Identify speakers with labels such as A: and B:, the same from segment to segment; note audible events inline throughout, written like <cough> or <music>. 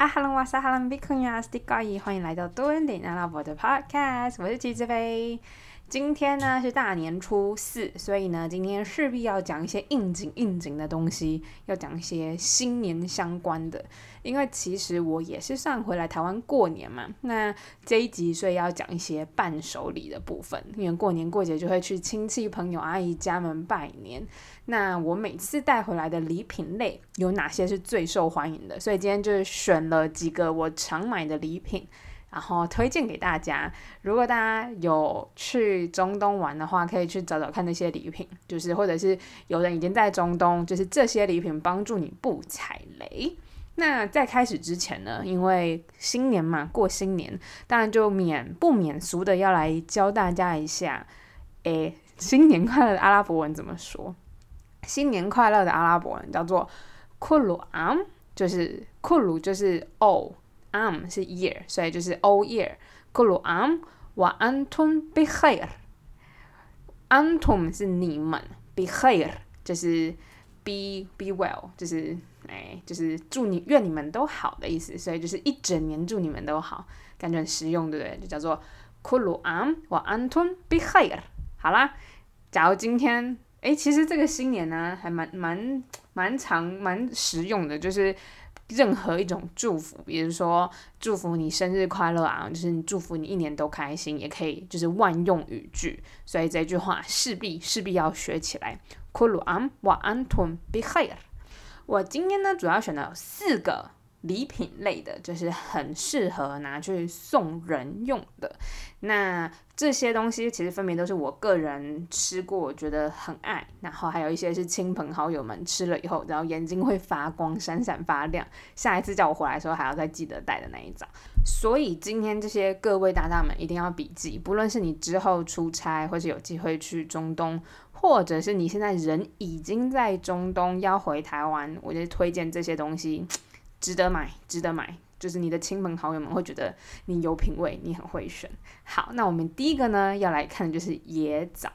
A: 啊哈喽瓦萨哈喽比克尼亚斯蒂高伊，欢迎来到多恩点阿拉伯的 Podcast，我是齐子飞。今天呢是大年初四，所以呢今天势必要讲一些应景应景的东西，要讲一些新年相关的。因为其实我也是上回来台湾过年嘛，那这一集所以要讲一些伴手礼的部分。因为过年过节就会去亲戚朋友阿姨家门拜年，那我每次带回来的礼品类有哪些是最受欢迎的？所以今天就是选了几个我常买的礼品。然后推荐给大家，如果大家有去中东玩的话，可以去找找看那些礼品，就是或者是有人已经在中东，就是这些礼品帮助你不踩雷。那在开始之前呢，因为新年嘛，过新年，当然就免不免俗的要来教大家一下，诶，新年快乐的阿拉伯文怎么说？新年快乐的阿拉伯文叫做库鲁昂，就是库鲁就是哦。Am 是 year，所以就是 all year。库鲁 am 瓦安通 be here。安通是你们，be here 就是 be be well，就是哎，就是祝你愿你们都好的意思。所以就是一整年祝你们都好，感觉很实用，对不对？就叫做库鲁 am 瓦安通 be here。好啦，假如今天哎，其实这个新年呢，还蛮蛮蛮长蛮实用的，就是。任何一种祝福，比如说祝福你生日快乐啊，就是祝福你一年都开心，也可以就是万用语句，所以这句话势必势必要学起来。Kulu am wa antum bihir。我今天呢主要选了四个。礼品类的，就是很适合拿去送人用的。那这些东西其实分别都是我个人吃过，我觉得很爱。然后还有一些是亲朋好友们吃了以后，然后眼睛会发光、闪闪发亮。下一次叫我回来的时候，还要再记得带的那一张。所以今天这些各位大大们一定要笔记，不论是你之后出差，或是有机会去中东，或者是你现在人已经在中东要回台湾，我就推荐这些东西。值得买，值得买，就是你的亲朋好友们会觉得你有品味，你很会选。好，那我们第一个呢要来看的就是椰枣。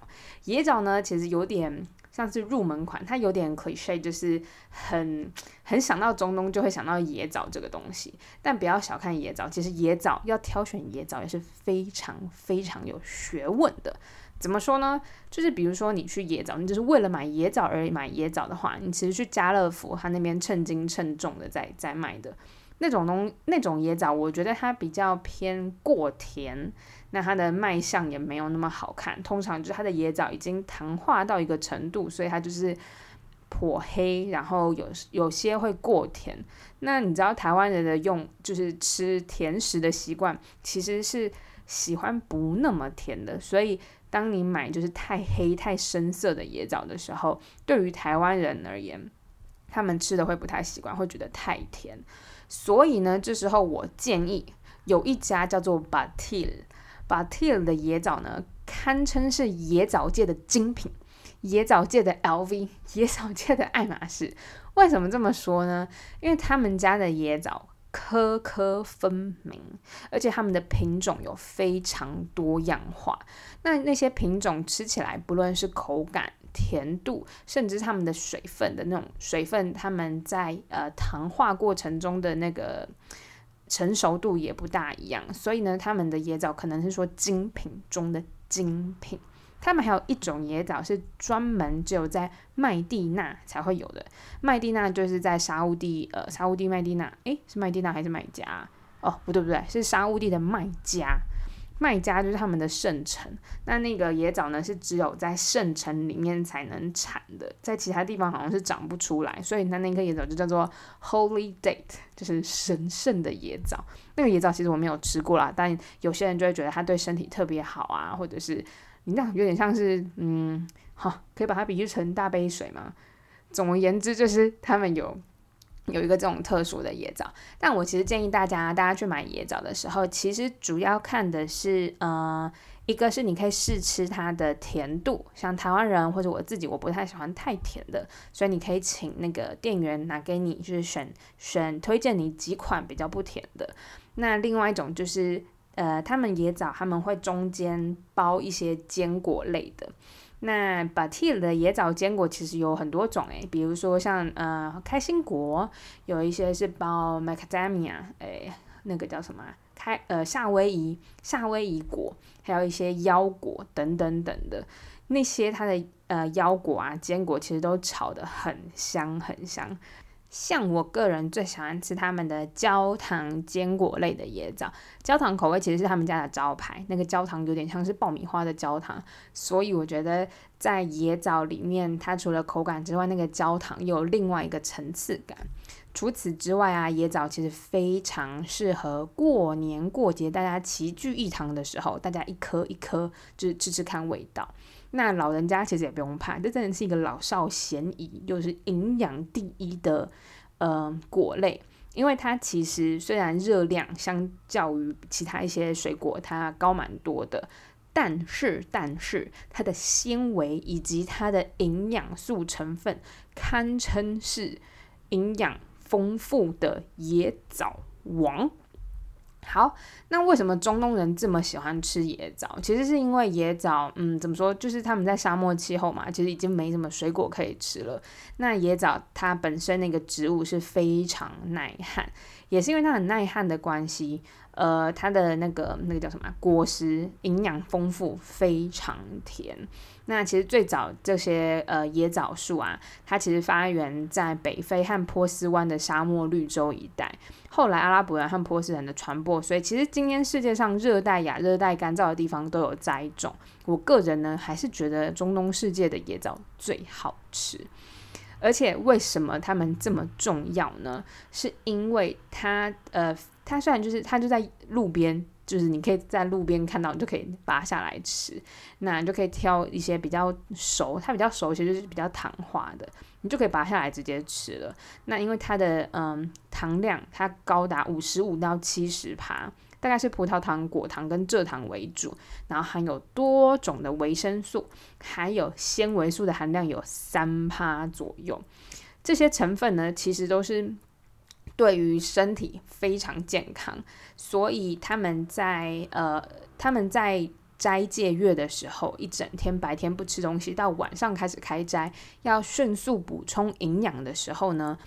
A: 椰枣呢其实有点像是入门款，它有点 cliche，就是很很想到中东就会想到椰枣这个东西。但不要小看椰枣，其实椰枣要挑选椰枣也是非常非常有学问的。怎么说呢？就是比如说你去野枣，你就是为了买野枣而买野枣的话，你其实去家乐福，他那边称斤称重的在在卖的那种东那种野枣，我觉得它比较偏过甜，那它的卖相也没有那么好看。通常就是它的野枣已经糖化到一个程度，所以它就是颇黑，然后有有些会过甜。那你知道台湾人的用就是吃甜食的习惯，其实是喜欢不那么甜的，所以。当你买就是太黑太深色的椰枣的时候，对于台湾人而言，他们吃的会不太习惯，会觉得太甜。所以呢，这时候我建议有一家叫做 Batil，Batil 的椰枣呢，堪称是椰枣界的精品，椰枣界的 LV，椰 <laughs> 枣界的爱马仕。为什么这么说呢？因为他们家的椰枣。颗颗分明，而且他们的品种有非常多样化。那那些品种吃起来，不论是口感、甜度，甚至它们的水分的那种水分，它们在呃糖化过程中的那个成熟度也不大一样。所以呢，他们的椰枣可能是说精品中的精品。他们还有一种椰枣是专门只有在麦地那才会有的，麦地那就是在沙乌地，呃，沙乌地麦地那，诶，是麦地那还是麦加？哦，不对不对，是沙乌地的麦加，卖家就是他们的圣城。那那个椰枣呢，是只有在圣城里面才能产的，在其他地方好像是长不出来，所以它那颗椰枣就叫做 Holy Date，就是神圣的椰枣。那个椰枣其实我没有吃过啦，但有些人就会觉得它对身体特别好啊，或者是。你那有点像是，嗯，好，可以把它比喻成大杯水嘛。总而言之，就是他们有有一个这种特殊的椰枣。但我其实建议大家，大家去买椰枣的时候，其实主要看的是，呃，一个是你可以试吃它的甜度。像台湾人或者我自己，我不太喜欢太甜的，所以你可以请那个店员拿给你，就是选选推荐你几款比较不甜的。那另外一种就是。呃，他们椰枣他们会中间包一些坚果类的，那 Batil 的椰枣坚果其实有很多种诶，比如说像呃开心果，有一些是包 Macadamia，诶，那个叫什么？开呃夏威夷夏威夷果，还有一些腰果等等等的那些它的呃腰果啊坚果，其实都炒得很香很香。像我个人最喜欢吃他们的焦糖坚果类的椰枣，焦糖口味其实是他们家的招牌，那个焦糖有点像是爆米花的焦糖，所以我觉得在椰枣里面，它除了口感之外，那个焦糖又有另外一个层次感。除此之外啊，椰枣其实非常适合过年过节大家齐聚一堂的时候，大家一颗一颗就是吃吃看味道。那老人家其实也不用怕，这真的是一个老少咸宜，又是营养第一的呃果类。因为它其实虽然热量相较于其他一些水果它高蛮多的，但是但是它的纤维以及它的营养素成分堪称是营养丰富的椰枣王。好，那为什么中东人这么喜欢吃野枣？其实是因为野枣，嗯，怎么说，就是他们在沙漠气候嘛，其实已经没什么水果可以吃了。那野枣它本身那个植物是非常耐旱，也是因为它很耐旱的关系。呃，它的那个那个叫什么果实，营养丰富，非常甜。那其实最早这些呃椰枣树啊，它其实发源在北非和波斯湾的沙漠绿洲一带。后来阿拉伯人和波斯人的传播，所以其实今天世界上热带、亚热带、干燥的地方都有栽种。我个人呢，还是觉得中东世界的椰枣最好吃。而且为什么它们这么重要呢？是因为它呃。它虽然就是它就在路边，就是你可以在路边看到，你就可以拔下来吃。那你就可以挑一些比较熟，它比较熟，其实就是比较糖化的，你就可以拔下来直接吃了。那因为它的嗯糖量，它高达五十五到七十帕，大概是葡萄糖、果糖跟蔗糖为主，然后含有多种的维生素，还有纤维素的含量有三帕左右。这些成分呢，其实都是。对于身体非常健康，所以他们在呃他们在斋戒月的时候，一整天白天不吃东西，到晚上开始开斋，要迅速补充营养的时候呢，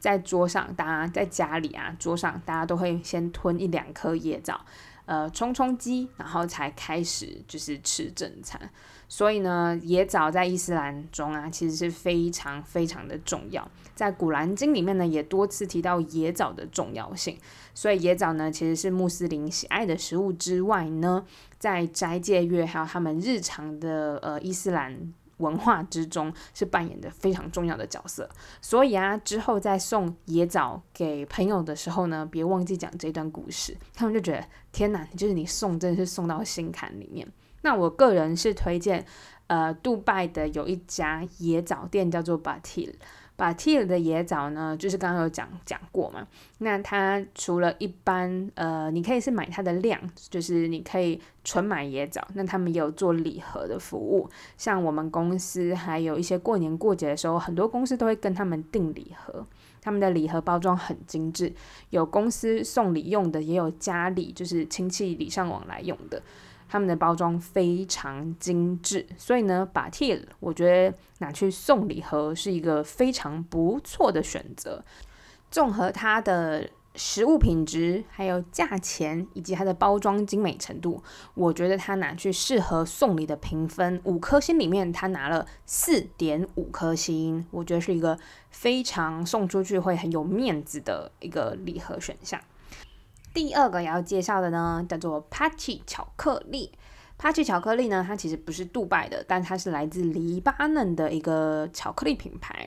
A: 在桌上，大家在家里啊，桌上大家都会先吞一两颗椰枣，呃，充充饥，然后才开始就是吃正餐。所以呢，椰枣在伊斯兰中啊，其实是非常非常的重要。在古兰经里面呢，也多次提到椰枣的重要性。所以椰枣呢，其实是穆斯林喜爱的食物之外呢，在斋戒月还有他们日常的呃伊斯兰文化之中，是扮演着非常重要的角色。所以啊，之后在送野枣给朋友的时候呢，别忘记讲这段故事，他们就觉得天哪，就是你送真的是送到心坎里面。那我个人是推荐，呃，杜拜的有一家野枣店叫做 Batil。把 t 的椰枣呢，就是刚刚有讲讲过嘛。那它除了一般，呃，你可以是买它的量，就是你可以纯买椰枣。那他们也有做礼盒的服务，像我们公司还有一些过年过节的时候，很多公司都会跟他们订礼盒。他们的礼盒包装很精致，有公司送礼用的，也有家里就是亲戚礼尚往来用的。他们的包装非常精致，所以呢，把 T 我觉得拿去送礼盒是一个非常不错的选择。综合它的食物品质、还有价钱以及它的包装精美程度，我觉得它拿去适合送礼的评分五颗星里面，它拿了四点五颗星，我觉得是一个非常送出去会很有面子的一个礼盒选项。第二个要介绍的呢，叫做 Patchy 巧克力。Patchy 巧克力呢，它其实不是杜拜的，但它是来自黎巴嫩的一个巧克力品牌。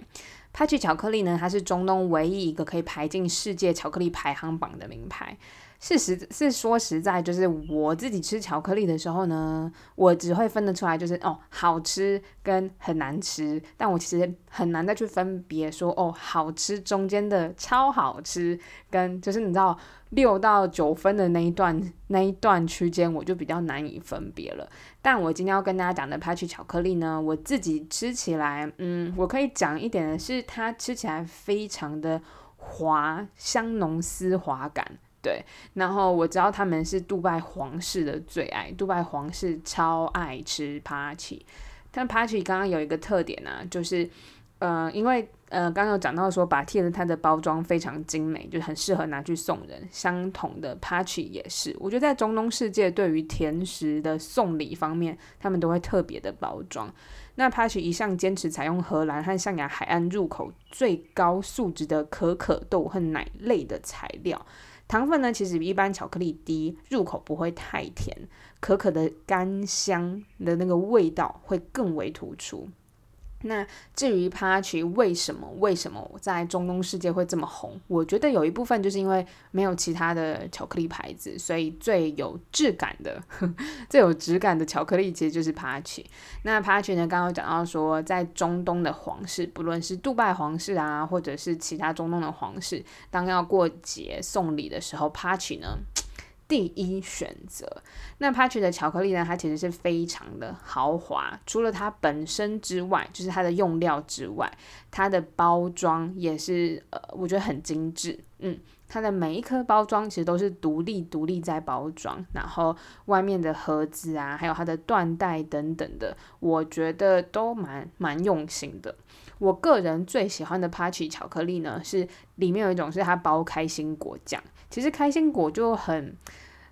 A: Patchy 巧克力呢，它是中东唯一一个可以排进世界巧克力排行榜的名牌。事实是说实在，就是我自己吃巧克力的时候呢，我只会分得出来，就是哦好吃跟很难吃，但我其实很难再去分别说哦好吃中间的超好吃，跟就是你知道六到九分的那一段那一段区间，我就比较难以分别了。但我今天要跟大家讲的 Patchy 巧克力呢，我自己吃起来，嗯，我可以讲一点的是，它吃起来非常的滑，香浓丝滑感。对，然后我知道他们是杜拜皇室的最爱，杜拜皇室超爱吃 party，但 Patchy 刚刚有一个特点呢，就是呃，因为呃，刚刚有讲到说，把 T 的它的包装非常精美，就很适合拿去送人。相同的 Patchy 也是，我觉得在中东世界，对于甜食的送礼方面，他们都会特别的包装。那 Patchy 一向坚持采用荷兰和象牙海岸入口最高素质的可可豆和奶类的材料，糖分呢其实比一般巧克力低，入口不会太甜，可可的干香的那个味道会更为突出。那至于 Patchy 为什么为什么在中东世界会这么红？我觉得有一部分就是因为没有其他的巧克力牌子，所以最有质感的、<laughs> 最有质感的巧克力其实就是 Patchy。那 Patchy 呢，刚刚讲到说，在中东的皇室，不论是杜拜皇室啊，或者是其他中东的皇室，当要过节送礼的时候，Patchy 呢。第一选择，那 Patch 的巧克力呢？它其实是非常的豪华，除了它本身之外，就是它的用料之外，它的包装也是呃，我觉得很精致。嗯，它的每一颗包装其实都是独立独立在包装，然后外面的盒子啊，还有它的缎带等等的，我觉得都蛮蛮用心的。我个人最喜欢的 Patch 巧克力呢，是里面有一种是它包开心果酱。其实开心果就很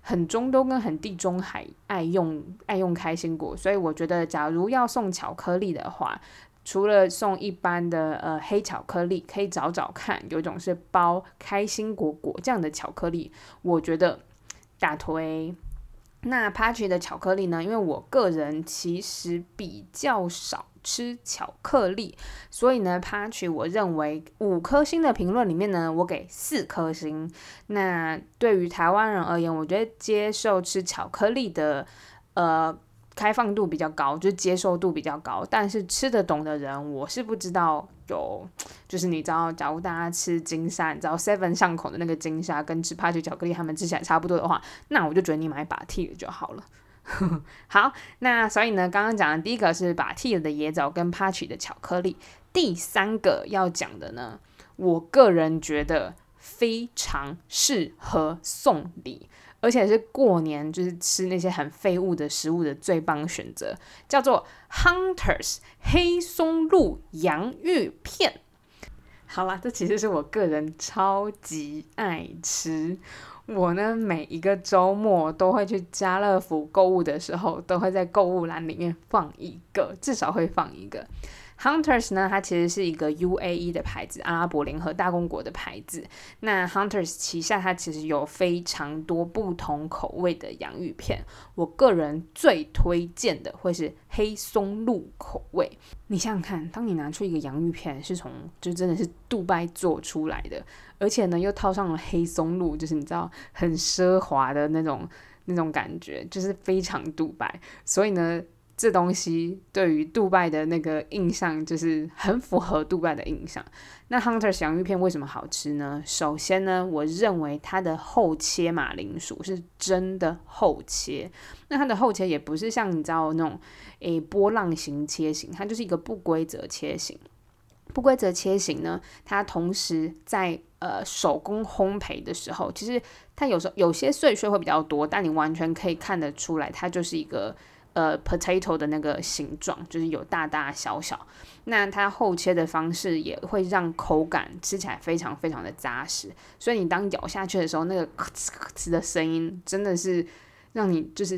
A: 很中东跟很地中海爱用爱用开心果，所以我觉得假如要送巧克力的话，除了送一般的呃黑巧克力，可以找找看，有一种是包开心果果酱的巧克力，我觉得大推。那 Patch 的巧克力呢？因为我个人其实比较少吃巧克力，所以呢，Patch 我认为五颗星的评论里面呢，我给四颗星。那对于台湾人而言，我觉得接受吃巧克力的，呃。开放度比较高，就是接受度比较高，但是吃得懂的人，我是不知道有，就是你知道，假如大家吃金沙，你知道 Seven 上口的那个金沙，跟吃 Party 巧克力，他们吃起来差不多的话，那我就觉得你买把 T 就好了。<laughs> 好，那所以呢，刚刚讲的第一个是把 T 的椰枣跟 Party 的巧克力，第三个要讲的呢，我个人觉得非常适合送礼。而且是过年，就是吃那些很废物的食物的最棒选择，叫做 Hunters 黑松露洋芋片。好啦，这其实是我个人超级爱吃。我呢，每一个周末都会去家乐福购物的时候，都会在购物篮里面放一个，至少会放一个。Hunters 呢，它其实是一个 UAE 的牌子，阿拉伯联合大公国的牌子。那 Hunters 旗下它其实有非常多不同口味的洋芋片，我个人最推荐的会是黑松露口味。你想想看，当你拿出一个洋芋片是从就真的是杜拜做出来的，而且呢又套上了黑松露，就是你知道很奢华的那种那种感觉，就是非常杜拜。所以呢。这东西对于杜拜的那个印象就是很符合杜拜的印象。那 Hunter 洋芋片为什么好吃呢？首先呢，我认为它的厚切马铃薯是真的厚切。那它的厚切也不是像你知道那种诶波浪形切形，它就是一个不规则切形。不规则切形呢，它同时在呃手工烘焙的时候，其实它有时候有些碎碎会比较多，但你完全可以看得出来，它就是一个。呃，potato 的那个形状就是有大大小小，那它后切的方式也会让口感吃起来非常非常的扎实，所以你当咬下去的时候，那个咔哧咔哧的声音真的是让你就是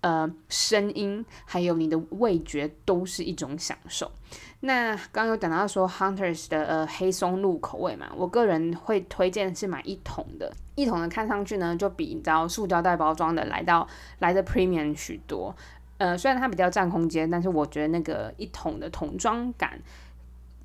A: 呃声音还有你的味觉都是一种享受。那刚刚有讲到说 Hunters 的呃黑松露口味嘛，我个人会推荐是买一桶的，一桶的看上去呢就比你知道塑胶袋包装的来到来的 premium 许多。呃，虽然它比较占空间，但是我觉得那个一桶的桶装感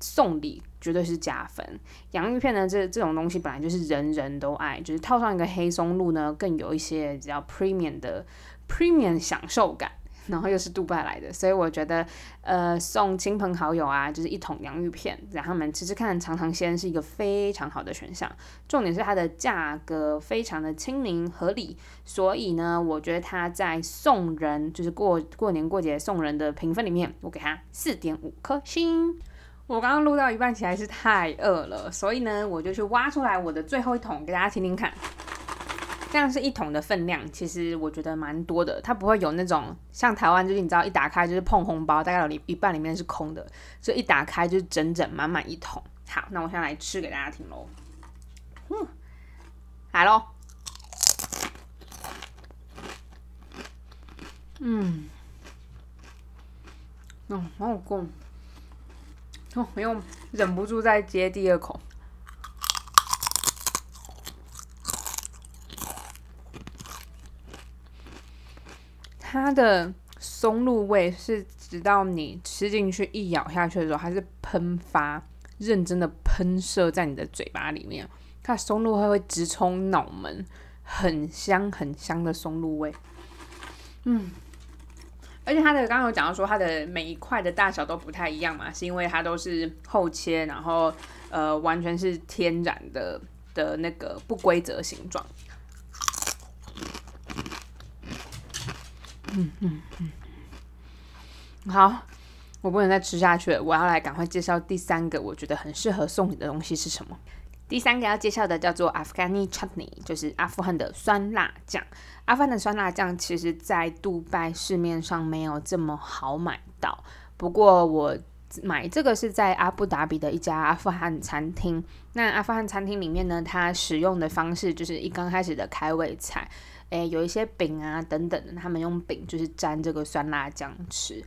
A: 送礼绝对是加分。洋芋片呢，这这种东西本来就是人人都爱，就是套上一个黑松露呢，更有一些比较 premium 的 premium 享受感。然后又是杜拜来的，所以我觉得，呃，送亲朋好友啊，就是一桶洋芋片，让他们吃吃看，尝尝鲜，是一个非常好的选项。重点是它的价格非常的亲民合理，所以呢，我觉得它在送人，就是过过年过节送人的评分里面，我给它四点五颗星。我刚刚录到一半，起来是太饿了，所以呢，我就去挖出来我的最后一桶给大家听听看。这样是一桶的分量，其实我觉得蛮多的。它不会有那种像台湾，就是你知道一打开就是碰红包，大概有一一半里面是空的，所以一打开就是整整满满一桶。好，那我现在来吃给大家听喽。嗯，来喽。嗯，哦，好好过。哦，没有忍不住再接第二口。它的松露味是直到你吃进去一咬下去的时候，还是喷发，认真的喷射在你的嘴巴里面。它松露会会直冲脑门，很香很香的松露味。嗯。而且它的刚刚有讲到说，它的每一块的大小都不太一样嘛，是因为它都是后切，然后呃完全是天然的的那个不规则形状。嗯嗯嗯，好，我不能再吃下去了，我要来赶快介绍第三个我觉得很适合送你的东西是什么。第三个要介绍的叫做 Afghani Chutney，就是阿富汗的酸辣酱。阿富汗的酸辣酱其实，在杜拜市面上没有这么好买到。不过我买这个是在阿布达比的一家阿富汗餐厅。那阿富汗餐厅里面呢，它使用的方式就是一刚开始的开胃菜，诶，有一些饼啊等等的，他们用饼就是沾这个酸辣酱吃。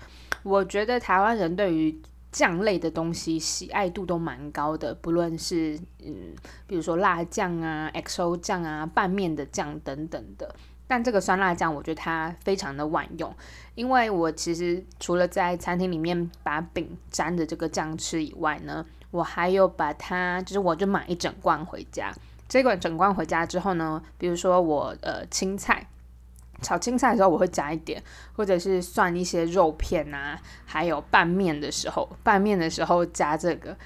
A: 我觉得台湾人对于酱类的东西喜爱度都蛮高的，不论是嗯，比如说辣酱啊、XO 酱啊、拌面的酱等等的。但这个酸辣酱，我觉得它非常的万用，因为我其实除了在餐厅里面把饼沾着这个酱吃以外呢，我还有把它，就是我就买一整罐回家。这罐整罐回家之后呢，比如说我呃青菜。炒青菜的时候我会加一点，或者是涮一些肉片啊，还有拌面的时候，拌面的时候加这个，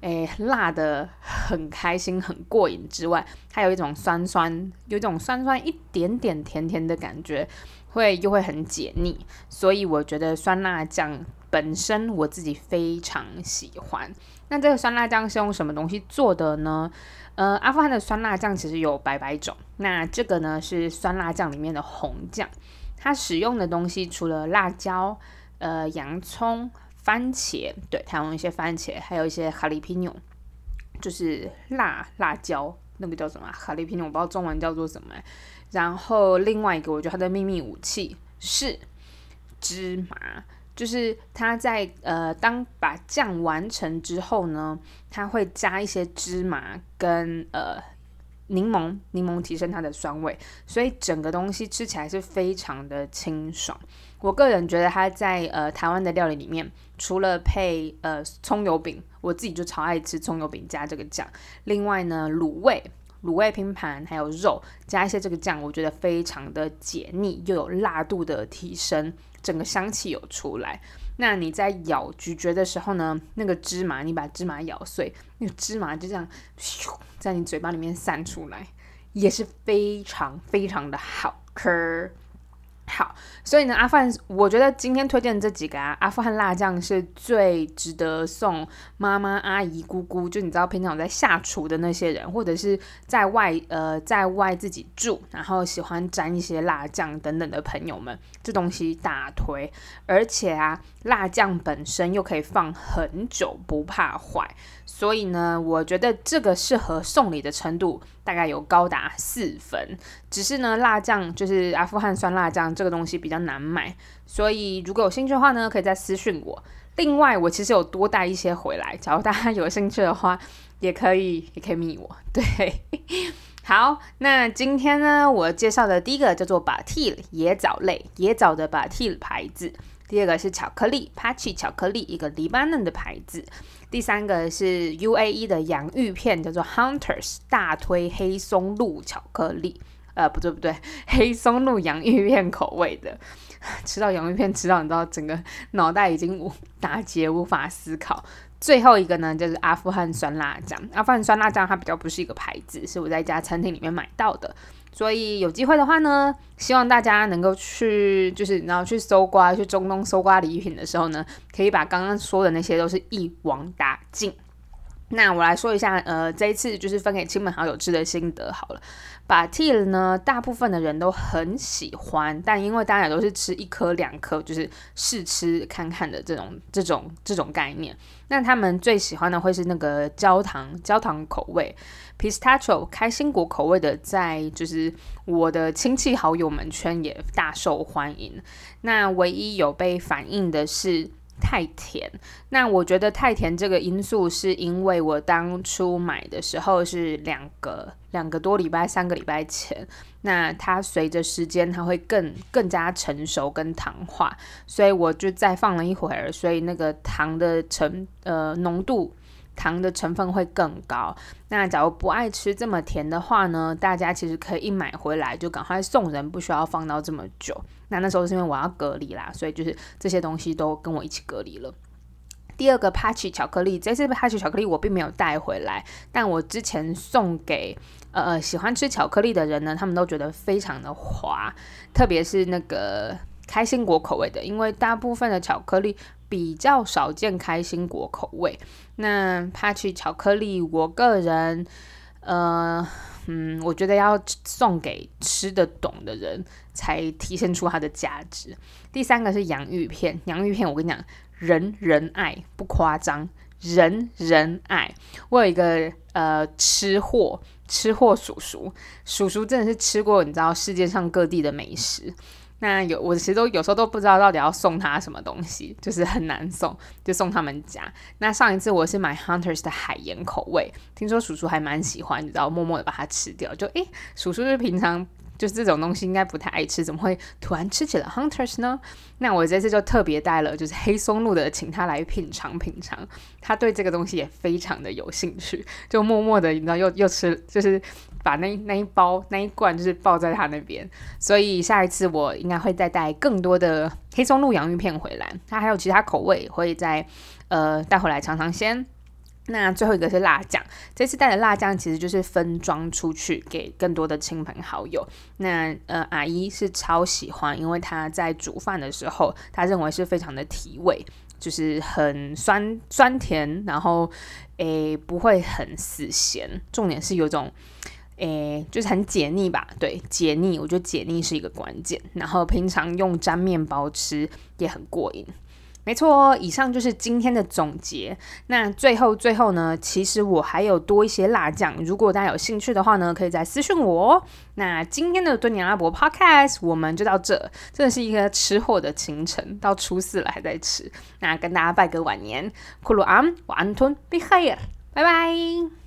A: 诶，辣的很开心很过瘾之外，还有一种酸酸，有一种酸酸一点点甜甜的感觉，会又会很解腻，所以我觉得酸辣酱本身我自己非常喜欢。那这个酸辣酱是用什么东西做的呢？呃，阿富汗的酸辣酱其实有百百种。那这个呢是酸辣酱里面的红酱，它使用的东西除了辣椒、呃洋葱、番茄，对，它用一些番茄，还有一些哈利皮牛，就是辣辣椒，那个叫什么哈利皮牛，我不知道中文叫做什么。然后另外一个，我觉得它的秘密武器是芝麻。就是它在呃，当把酱完成之后呢，它会加一些芝麻跟呃柠檬，柠檬提升它的酸味，所以整个东西吃起来是非常的清爽。我个人觉得它在呃台湾的料理里面，除了配呃葱油饼，我自己就超爱吃葱油饼加这个酱。另外呢，卤味、卤味拼盘还有肉加一些这个酱，我觉得非常的解腻，又有辣度的提升。整个香气有出来，那你在咬咀嚼的时候呢，那个芝麻，你把芝麻咬碎，那个芝麻就这样咻在你嘴巴里面散出来，也是非常非常的好吃。好，所以呢，阿富汗，我觉得今天推荐这几个啊，阿富汗辣酱是最值得送妈妈、阿姨、姑姑，就你知道平常在下厨的那些人，或者是在外呃在外自己住，然后喜欢沾一些辣酱等等的朋友们，这东西大推，而且啊，辣酱本身又可以放很久，不怕坏。所以呢，我觉得这个适合送礼的程度大概有高达四分。只是呢，辣酱就是阿富汗酸辣酱这个东西比较难买，所以如果有兴趣的话呢，可以再私信我。另外，我其实有多带一些回来，假如大家有兴趣的话，也可以也可以密我。对，好，那今天呢，我介绍的第一个叫做 Batil 野枣类，野枣的 Batil 牌子。第二个是巧克力，Pachi 巧克力，一个黎巴嫩的牌子。第三个是 UAE 的洋芋片，叫做 Hunters，大推黑松露巧克力。呃，不对不对，<laughs> 黑松露洋芋片口味的。<laughs> 吃到洋芋片，吃到你知道整个脑袋已经无打结，无法思考。最后一个呢，就是阿富汗酸辣酱。阿富汗酸辣酱它比较不是一个牌子，是我在一家餐厅里面买到的。所以有机会的话呢，希望大家能够去，就是然后去搜刮，去中东搜刮礼品的时候呢，可以把刚刚说的那些都是一网打尽。那我来说一下，呃，这一次就是分给亲朋好友吃的心得好了。把 T 呢，大部分的人都很喜欢，但因为大家都是吃一颗两颗，就是试吃看看的这种这种这种概念。那他们最喜欢的会是那个焦糖焦糖口味，pistachio 开心果口味的，在就是我的亲戚好友们圈也大受欢迎。那唯一有被反映的是。太甜，那我觉得太甜这个因素是因为我当初买的时候是两个两个多礼拜、三个礼拜前，那它随着时间它会更更加成熟跟糖化，所以我就再放了一会儿，所以那个糖的成呃浓度。糖的成分会更高。那假如不爱吃这么甜的话呢？大家其实可以买回来就赶快送人，不需要放到这么久。那那时候是因为我要隔离啦，所以就是这些东西都跟我一起隔离了。第二个 Pachi 巧克力，这次 Pachi 巧克力我并没有带回来，但我之前送给呃喜欢吃巧克力的人呢，他们都觉得非常的滑，特别是那个开心果口味的，因为大部分的巧克力。比较少见开心果口味，那 patch 巧克力，我个人，呃，嗯，我觉得要送给吃得懂的人才体现出它的价值。第三个是洋芋片，洋芋片我跟你讲，人人爱，不夸张，人人爱。我有一个呃吃货，吃货叔叔，叔叔真的是吃过你知道世界上各地的美食。那有我其实都有时候都不知道到底要送他什么东西，就是很难送，就送他们家。那上一次我是买 Hunters 的海盐口味，听说叔叔还蛮喜欢，你知道，默默的把它吃掉。就诶，叔叔是平常就是这种东西应该不太爱吃，怎么会突然吃起了 Hunters 呢？那我这次就特别带了，就是黑松露的，请他来品尝品尝。他对这个东西也非常的有兴趣，就默默的，你知道，又又吃，就是。把那那一包那一罐就是抱在他那边，所以下一次我应该会再带更多的黑松露洋芋片回来。它还有其他口味，会再呃带回来尝尝鲜。那最后一个是辣酱，这次带的辣酱其实就是分装出去给更多的亲朋好友。那呃阿姨是超喜欢，因为她在煮饭的时候，她认为是非常的提味，就是很酸酸甜，然后诶不会很死咸，重点是有种。诶，就是很解腻吧？对，解腻，我觉得解腻是一个关键。然后平常用沾面包吃也很过瘾。没错，以上就是今天的总结。那最后最后呢，其实我还有多一些辣酱，如果大家有兴趣的话呢，可以再私信我。那今天的敦尼阿拉伯 Podcast 我们就到这，真的是一个吃货的清晨，到初四了还在吃。那跟大家拜个晚年，库鲁安，我安吞，比海尔，拜拜。